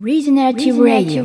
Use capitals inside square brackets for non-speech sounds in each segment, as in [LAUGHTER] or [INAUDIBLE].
Regenerative Radio.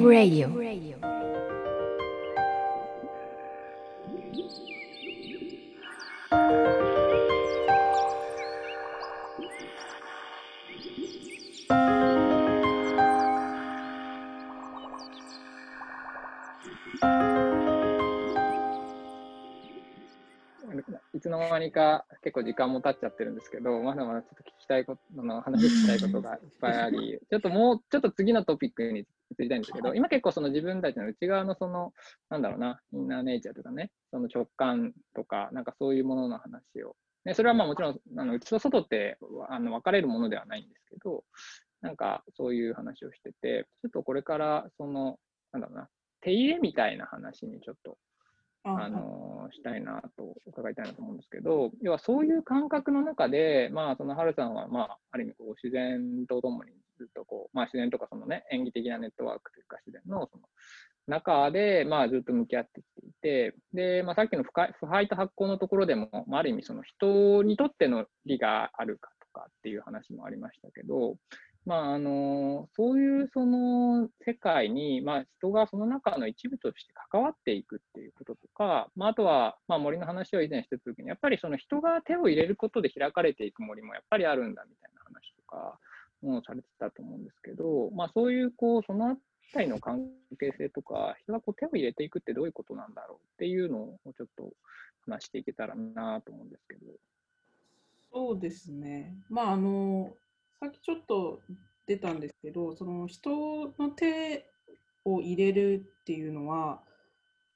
いつの間にか結構時間も経っちゃってるんですけど、まだまだちょっと聞きたいことの話したいことがいっぱいあり、[LAUGHS] ちょっともうちょっと次のトピックに移りたいんですけど、今結構その自分たちの内側のその、なんだろうな、インナーネイチャーとかね、その直感とか、なんかそういうものの話を、ね、それはまあもちろん、あの内と外ってあの分かれるものではないんですけど、なんかそういう話をしてて、ちょっとこれからその、なんだろうな、手入れみたいな話にちょっとあのしたいなと伺いたいなと思うんですけど、要はそういう感覚の中で、まあ、その春さんは、まあ、ある意味こう自然とともにずっとこう、まあ、自然とかその、ね、演技的なネットワークというか自然のその中で、まあ、ずっと向き合ってきていて、でまあ、さっきの腐敗と発酵のところでも、まあ、ある意味その人にとっての利があるかとかっていう話もありましたけど、まあ、あのそういうその世界に、まあ、人がその中の一部として関わっていくっていうこととか、まあ、あとは、まあ、森の話を以前してた時にやっぱりその人が手を入れることで開かれていく森もやっぱりあるんだみたいな話とかもされてたと思うんですけど、まあ、そういうこうそのあたりの関係性とか人がこう手を入れていくってどういうことなんだろうっていうのをちょっと話していけたらなと思うんですけど。そうですね。まああのさっきちょっと出たんですけど、その人の手を入れるっていうのは、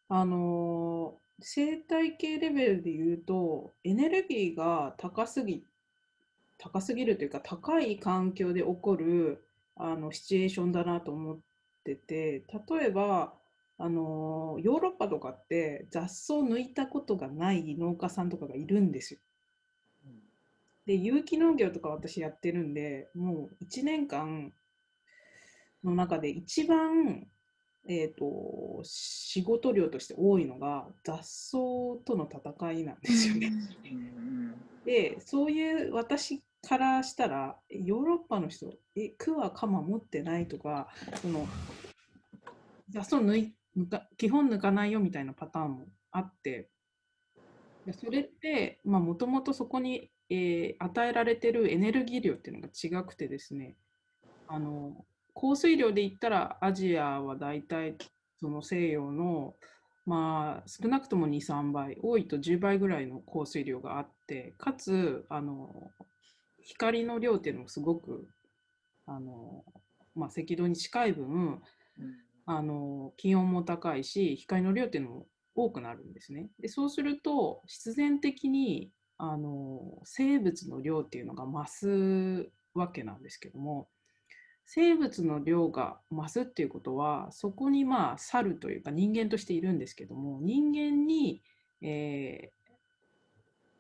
あの生態系レベルで言うと、エネルギーが高すぎ高すぎるというか、高い環境で起こるあのシチュエーションだなと思ってて、例えば、あのヨーロッパとかって雑草抜いたことがない農家さんとかがいるんですよ。で有機農業とか私やってるんでもう1年間の中で一番、えーと、仕事量として多いのが雑草との戦いなんですよね。でそういう私からしたらヨーロッパの人え区は鎌持ってないとかその雑草抜い基本抜かないよみたいなパターンもあってそれってもともとそこにえー、与えられてるエネルギー量っていうのが違くてですねあの降水量で言ったらアジアはだいたいその西洋のまあ少なくとも23倍多いと10倍ぐらいの降水量があってかつあの光の量っていうのもすごくあの、まあ、赤道に近い分、あの気温も高いし光の量っていうのも多くなるんですね。でそうすると必然的にあの生物の量っていうのが増すわけなんですけども生物の量が増すっていうことはそこにまあ猿というか人間としているんですけども人間に、えー、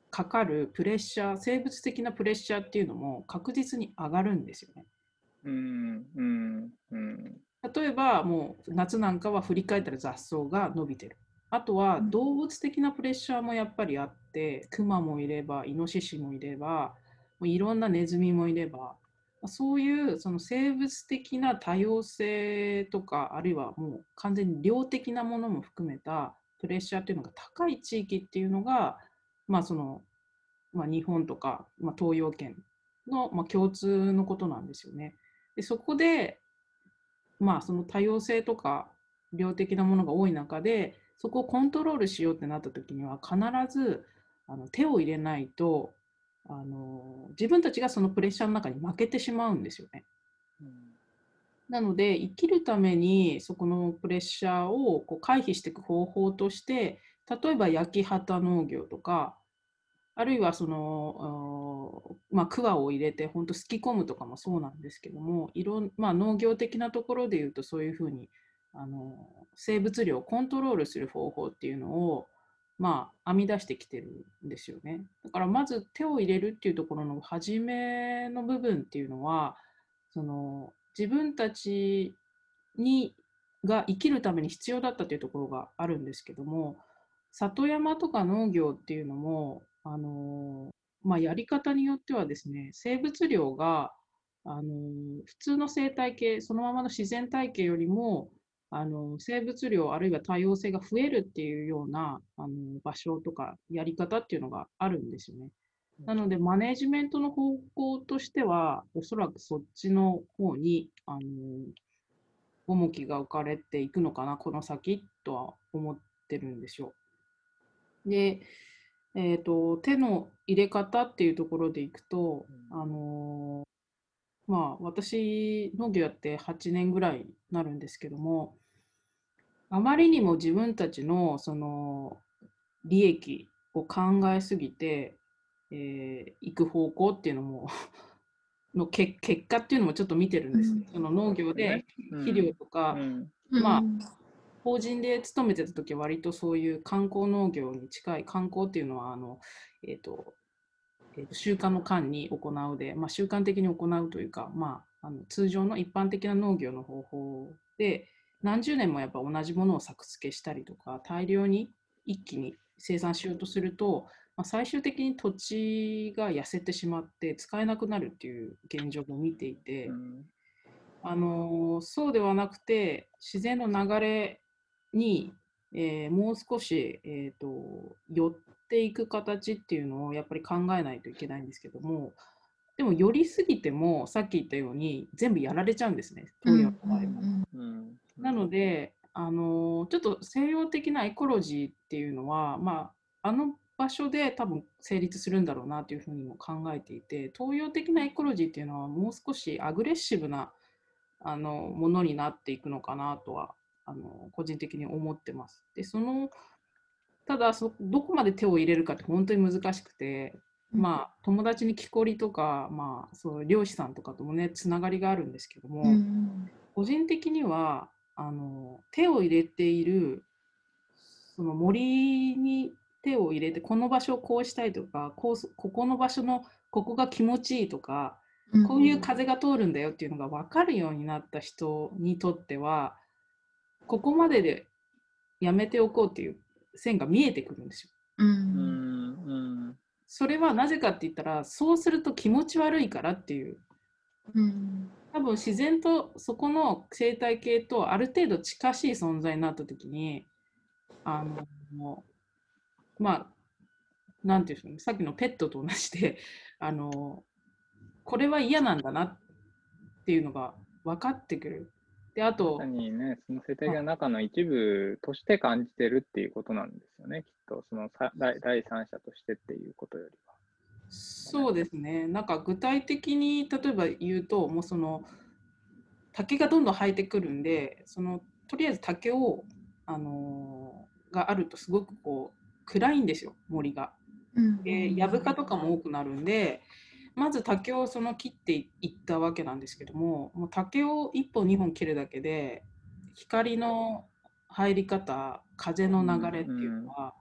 かかるプレッシャー生物的なプレッシャーっていうのも確実に上がるんですよね。うんうんうん、例えばもう夏なんかは振り返ったら雑草が伸びてる。あとは動物的なプレッシャーもやっぱりあって、クマもいれば、イノシシもいれば、いろんなネズミもいれば、そういうその生物的な多様性とか、あるいはもう完全に量的なものも含めたプレッシャーというのが高い地域っていうのが、まあそのまあ、日本とか、まあ、東洋圏の、まあ、共通のことなんですよね。でそこで、まあ、その多様性とか量的なものが多い中で、そこをコントロールしようってなった時には必ずあの手を入れないとあの自分たちがそのプレッシャーの中に負けてしまうんですよね。うん、なので生きるためにそこのプレッシャーをこう回避していく方法として例えば焼き畑農業とかあるいはその、まあ、クワを入れて本当すき込むとかもそうなんですけどもいろん、まあ、農業的なところで言うとそういうふうにあの生物量をコントロールする方法っていうのを、まあ、編み出してきてるんですよね。だからまず手を入れるっていうところの初めの部分っていうのはその自分たちにが生きるために必要だったというところがあるんですけども里山とか農業っていうのもあの、まあ、やり方によってはですね生物量があの普通の生態系、そのままの自然体系よりも、あの生物量あるいは多様性が増えるっていうようなあの場所とかやり方っていうのがあるんですよね。なので、マネジメントの方向としては、おそらくそっちの方に、あの重きが置かれていくのかな、この先とは思ってるんですよ。で、えーと、手の入れ方っていうところでいくと、あのまあ、私、農業やって8年ぐらいになるんですけども、あまりにも自分たちのその利益を考えすぎて、えー、行く方向っていうのも [LAUGHS] のけ結果っていうのもちょっと見てるんです。うん、その農業で肥料とか、うん。うん、まあ、法人で勤めてた時は割とそういう観光農業に近い観光っていうのはあの、えーとえーと、習慣の間に行うで、まあ、習慣的に行うというか、まあ、あの通常の一般的な農業の方法で何十年もやっぱ同じものを作付けしたりとか大量に一気に生産しようとするとまあ、最終的に土地が痩せてしまって使えなくなるっていう現状も見ていて、うん、あのそうではなくて自然の流れに、えー、もう少し、えーと、寄っていく形っていうのをやっぱり考えないといけないんですけどもでも寄りすぎてもさっき言ったように全部やられちゃうんですね東洋の場合も。なのであのちょっと西洋的なエコロジーっていうのは、まあ、あの場所で多分成立するんだろうなというふうにも考えていて東洋的なエコロジーっていうのはもう少しアグレッシブなあのものになっていくのかなとはあの個人的に思ってます。でそのただそどこまで手を入れるかって本当に難しくて、まあ、友達に木こりとか、まあ、そう漁師さんとかともねつながりがあるんですけども、うん、個人的にはあの手を入れているその森に手を入れてこの場所をこうしたいとかこうここの場所のここが気持ちいいとか、こういう風が通るんだよっていうのが分かるようになった人にとってはここまででやめておこうっていう線が見えてくるんですよ。うん、それはなぜかって言ったらそうすると気持ち悪いからっていう。うん多分自然とそこの生態系とある程度近しい存在になった時にあのまあ、なんていうんでしょうね、さっきのペットと同じで、[LAUGHS] あの、これは嫌なんだなっていうのが分かってくる。で、あと。にね、その生態系の中の一部として感じてるっていうことなんですよね、きっと、その第第三者としてっていうことよりは。そうですね、なんか具体的に例えば言うと、もうその竹がどんどん生えてくるんで、そのとりあえず竹を、あのがあるとすごくこう暗いんですよ森が。でヤブ科とかも多くなるんでまず竹をその切っていったわけなんですけどももう竹を1本2本切るだけで光の入り方風の流れっていうのは、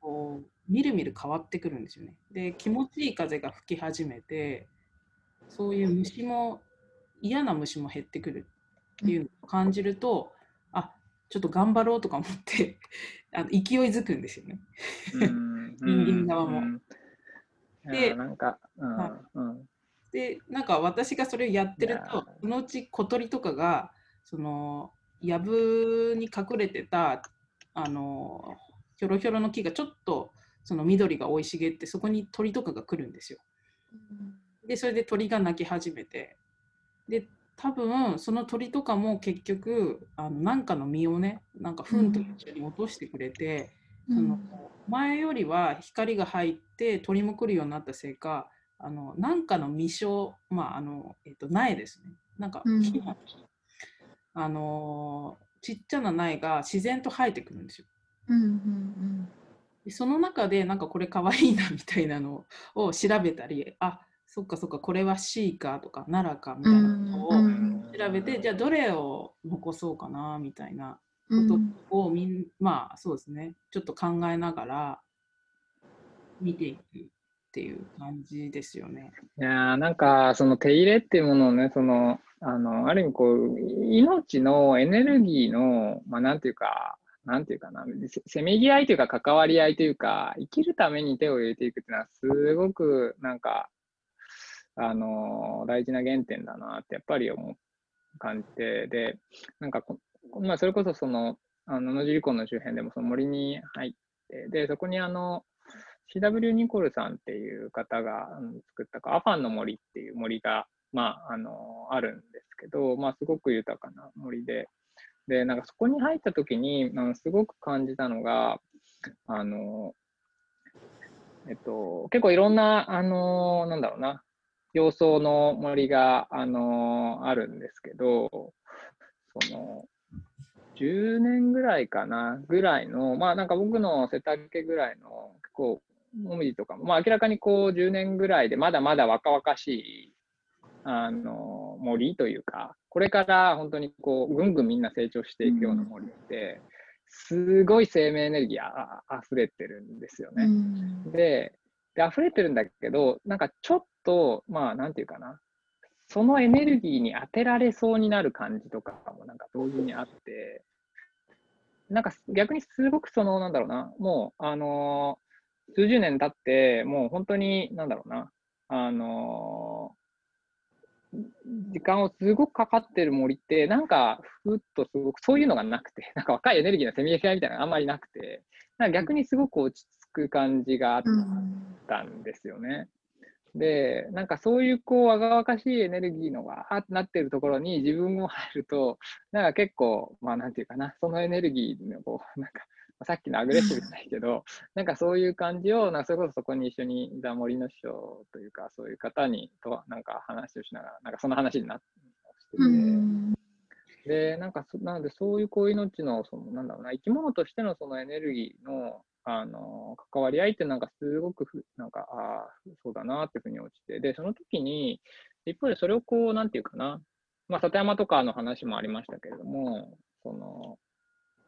こうみるみる変わってくるんですよね。で気持ちいい風が吹き始めてそういう虫も嫌な虫も減ってくるっていうのを感じると、あちょっと頑張ろうとか思って [LAUGHS] あの勢いづくんですよね。人間側も。で、なんか、で、なんか私がそれをやってると、そのうち小鳥とかが、その、やぶに隠れてた、あの、ひょろひょろの木がちょっと、その緑が生い茂って、そこに鳥とかが来るんですよ。で、それで鳥が鳴き始めて、で、多分その鳥とかも結局あのなんかの実をねなんか糞と一緒に落としてくれて、うん、その前よりは光が入って鳥も来るようになったせいかあのなんかの実生まああの、えっと、苗ですね。なんか木の、うん、あのちっちゃな苗が自然と生えてくるんですよ。うんうんうん。その中でなんかこれかわいいなみたいなのを調べたりあそっかそっかこれは C かとか奈良かみたいなのを調べて、じゃあどれを残そうかなみたいなことをみん、まあそうですねちょっと考えながら見ていくっていう感じですよね。いやなんかその手入れっていうものをねそのあのある意味こう命のエネルギーのまあなんていうかなんていうかな、せめぎ合いというか関わり合いというか、生きるために手を入れていくっていうのは、すごくなんか、あの大事な原点だなってやっぱり思う感じて、で、なんかこ、まあ、それこそその、あの野尻湖の周辺でもその森に入って、で、そこにあの、CW ニコルさんっていう方が作ったか、アファンの森っていう森が、まあ、あの、あるんですけど、まあ、すごく豊かな森で、で、なんかそこに入った時に、うんすごく感じたのが、あの、えっと、結構いろんな、あの、なんだろうな、様相の森が、あの、あるんですけど、その、10年ぐらいかな、ぐらいの、まあなんか僕の背丈ぐらいの、結構、もみじとかも、まあ明らかにこう10年ぐらいで、まだまだ若々しい、あの、森というか、これから本当にこう、ぐんぐんみんな成長していくような森って、すごい生命エネルギーああ溢れてるんですよね。で、で、溢れてるんだけど、なんかちょっと、まあ、なんていうかな、そのエネルギーに当てられそうになる感じとかもなんか同時にあって、なんか逆にすごくその、なんだろうな、もう、あのー数十年経って、もう本当に、なんだろうな、あのー時間をすごくかかってる森って、なんか、ふっとすごく、そういうのがなくて、なんか若いエネルギーのせめぎ合いみたいなのがあんまりなくて、なんか逆にすごく落ち着く感じがあったんですよね。で、なんかそういうこう、若々しいエネルギーのが、あってなってるところに自分も入ると、なんか結構、まあなんていうかな、そのエネルギーのこう、なんか、さっきのアグレッシブじゃないけど、なんかそういう感じを、なんかそれこそそこに一緒にいた森の師匠というか、そういう方にと、なんか話をしながら、なんかその話になってて、で、なんかそ、なのでそういうこう命の、その、なんだろうな、生き物としてのそのエネルギーの、あの、関わり合いってなんかすごく、なんか、ああ、そうだなっていうふうに落ちて、で、その時に、一方でそれをこう、なんていうかな、まあ、里山とかの話もありましたけれども、その、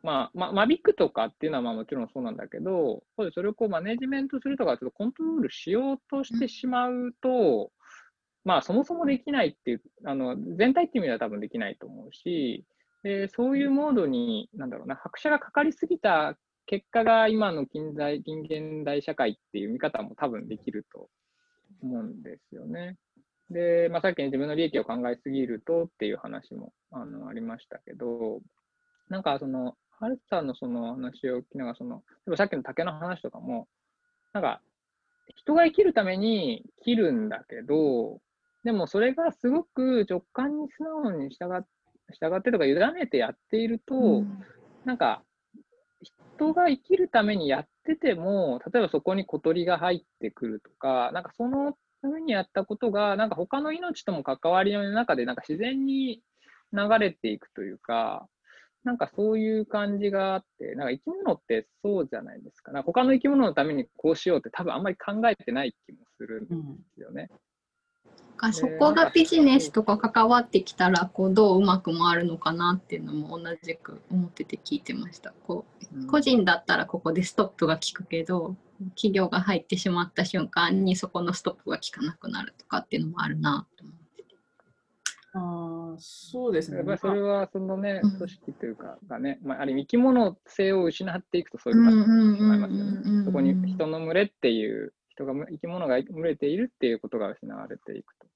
まあ、ま、間引くとかっていうのはまあもちろんそうなんだけど、それをこうマネジメントするとか、ちょっとコントロールしようとしてしまうと、まあそもそもできないっていう、あの、全体っていう意味では多分できないと思うし、で、そういうモードに、なんだろうな、拍車がかかりすぎた結果が今の近代、近現代社会っていう見方も多分できると思うんですよね。で、まあ、さっき、ね、自分の利益を考えすぎるとっていう話もあのありましたけど、なんかその、ハルさんのその話を聞きながら、その、例えばさっきの竹の話とかも、なんか、人が生きるために切るんだけど、でもそれがすごく直感に素直に従っ従ってとか委ねてやっていると、うんなんか、人が生きるためにやってても、例えばそこに小鳥が入ってくるとか、なんかそのためにやったことが、なんか他の命とも関わりの中で、なんか自然に流れていくというか、なんかそういう感じがあって、なんか生き物ってそうじゃないですか。なんか他の生き物のためにこうしようって多分あんまり考えてない気もするんですよね。あそこがビジネスとか関わってきたらこうどううまく回るのかなっていうのも同じく思ってて聞いてました。こううん個人だったらここでストップが効くけど企業が入ってしまった瞬間にそこのストップが効かなくなるとかっていうのもあるなと思ってて。ああ、そうですね。やっぱりそれはそのね、うん組織というかがね、まあ、ある意味生き物性を失っていくとそういうことになってしまいますよね。そこに人の群れっていう、人が生き物が群れているっていうことが失われていくと。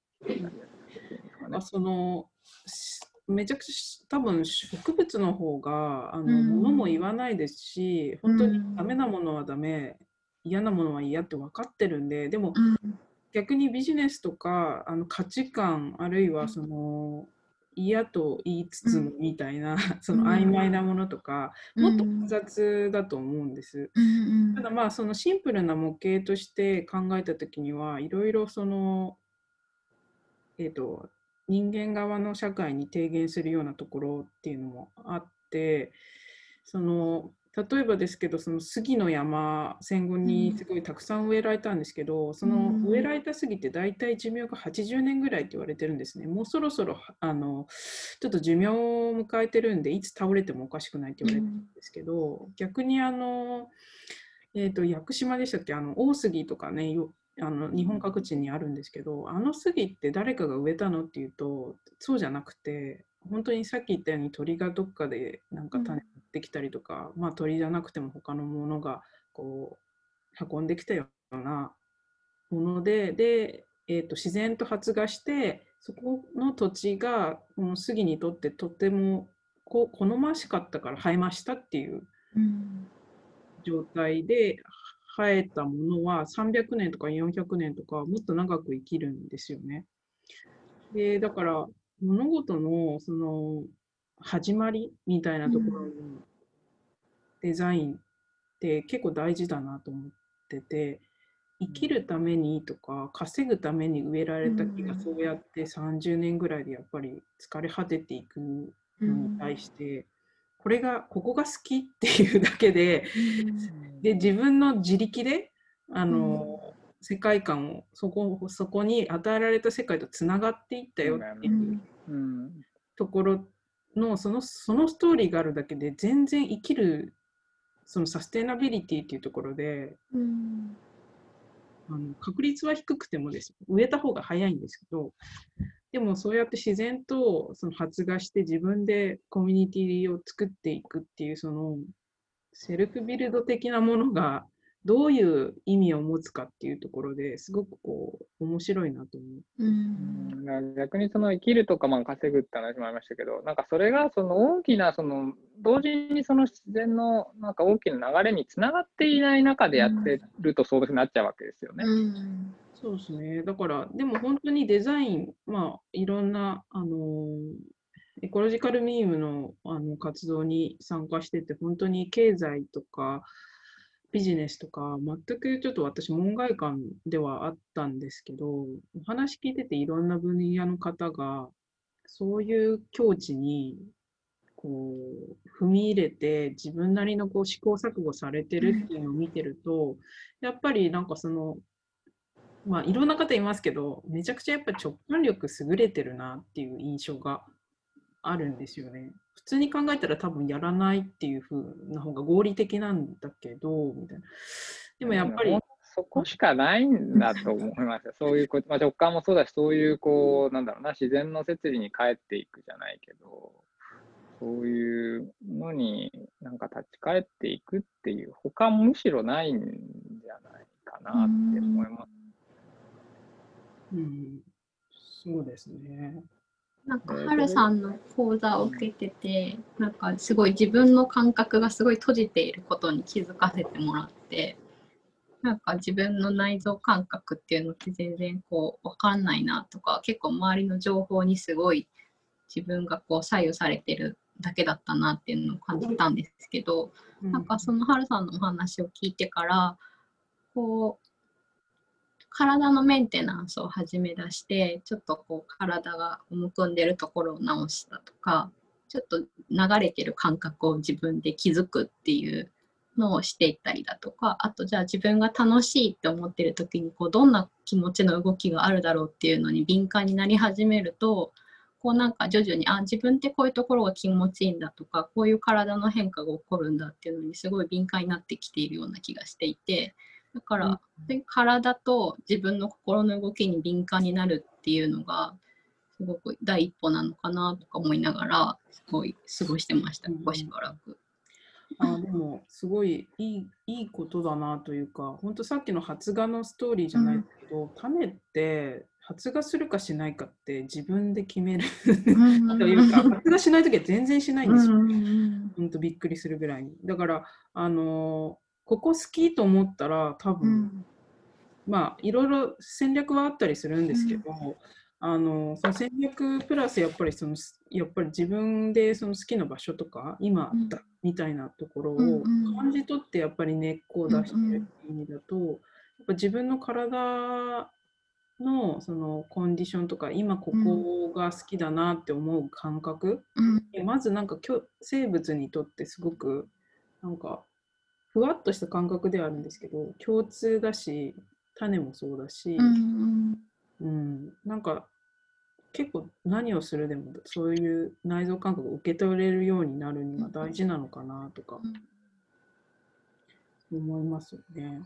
あそのしめちゃくちゃ多分植物の方があの、うん。ものも言わないですし本当にうんダメなものはダメ嫌なものは嫌って分かってるんででもうん。逆にビジネスとかあの価値観あるいはその嫌と言いつつもみたいな、[LAUGHS] その曖昧なものとか、もっと複雑だと思うんです。うん。ただまあそのシンプルな模型として考えた時にはいろいろそのえっ、と人間側の社会に提言するようなところっていうのもあってその例えばですけどその杉の山戦後にすごいたくさん植えられたんですけど、そのうん植えられた杉って大体寿命が80年ぐらいって言われてるんですね。もうそろそろあのちょっと寿命を迎えてるんでいつ倒れてもおかしくないって言われてるんですけど、逆にあのえー、と屋久島でしたっけ？あの大杉とかねよあの日本各地にあるんですけどあの杉って誰かが植えたのっていうとそうじゃなくて本当にさっき言ったように鳥がどっかでなんか種持ってきたりとか、まあ鳥じゃなくても他のものがこう運んできたようなものでで、えー、と自然と発芽してそこの土地がこの杉にとってとてもこ好ましかったから生えましたっていう状態で生えたものは300年とか400年とかもっと長く生きるんですよね。でだから物事のその始まりみたいなところのデザインって結構大事だなと思ってて生きるためにとか稼ぐために植えられた木がそうやって30年ぐらいでやっぱり疲れ果てていくのに対してこれがここが好きっていうだけでで自分の自力であの世界観をそこそこに与えられた世界とつながっていったよっていうところのそのそのストーリーがあるだけで全然生きるそのサステナビリティっていうところで、うん、あの確率は低くてもです植えた方が早いんですけどでもそうやって自然とその発芽して自分でコミュニティを作っていくっていうそのセルフビルド的なものがどういう意味を持つかっていうところですごくこう面白いなと思う。うん逆にその生きるとかまあ稼ぐって話もありましたけどなんかそれがその大きなその同時にその自然のなんか大きな流れにつながっていない中でやってるとそうなっちゃうわけですよね。うんそうですね。だから、でも本当にデザイン、まあ、いろんな、あのー、エコロジカルミームのあの活動に参加してて、本当に経済とか、ビジネスとか、全くちょっと私、門外観ではあったんですけど、お話聞いてていろんな分野の方が、そういう境地にこう踏み入れて自分なりのこう試行錯誤されてるっていうのを見てると、やっぱりなんかそのまあいろんな方いますけどめちゃくちゃやっぱ直感力優れてるなっていう印象があるんですよね。普通に考えたら多分やらないっていう風な方が合理的なんだけど、みたいな。でもやっぱり。そこしかないんだと思いますよ。[LAUGHS] そういうこと、まあ、直感もそうだし、そういうこう、なんだろうな、自然の摂理に帰っていくじゃないけど、そういうのになんか立ち返っていくっていう、他もむしろないんじゃないかなって思います。うん、そうですね。なんか、はるさんの講座を受けてて、なんかすごい自分の感覚がすごい閉じていることに気づかせてもらって、なんか自分の内臓感覚っていうのって全然こう分かんないなとか、結構周りの情報にすごい自分がこう左右されてるだけだったなっていうのを感じたんですけど、なんかそのはるさんのお話を聞いてから、こう体のメンテナンスを始め出してちょっとこう体がむくんでるところを直したとかちょっと流れてる感覚を自分で気づくっていうのをしていったりだとかあとじゃあ自分が楽しいって思ってる時にこうどんな気持ちの動きがあるだろうっていうのに敏感になり始めるとこうなんか徐々にあ自分ってこういうところが気持ちいいんだとかこういう体の変化が起こるんだっていうのにすごい敏感になってきているような気がしていてだから、うん、体と自分の心の動きに敏感になるっていうのがすごく第一歩なのかなとか思いながらすごい過ごしてました、ここしばらく。あでもすごいいいいいことだなというか本当さっきの発芽のストーリーじゃないけど、うん、種って発芽するかしないかって自分で決める [LAUGHS] というか発芽しない時は全然しないんですよ、ね。本当びっくりするぐらいに。だからあのここ好きと思ったら多分、うん、まあいろいろ戦略はあったりするんですけど、うん、あのその戦略プラスやっぱりそのやっぱり自分でその好きな場所とか今だみたいなところを感じ取ってやっぱり根っこを出してる意味だと、やっぱ自分の体のそのコンディションとか今ここが好きだなって思う感覚、うん、まずなんか生物にとってすごくなんかふわっとした感覚ではあるんですけど共通だし種もそうだし、うん、うん、なんか結構何をするでもそういう内臓感覚を受け取れるようになるには大事なのかなとか思いますよね。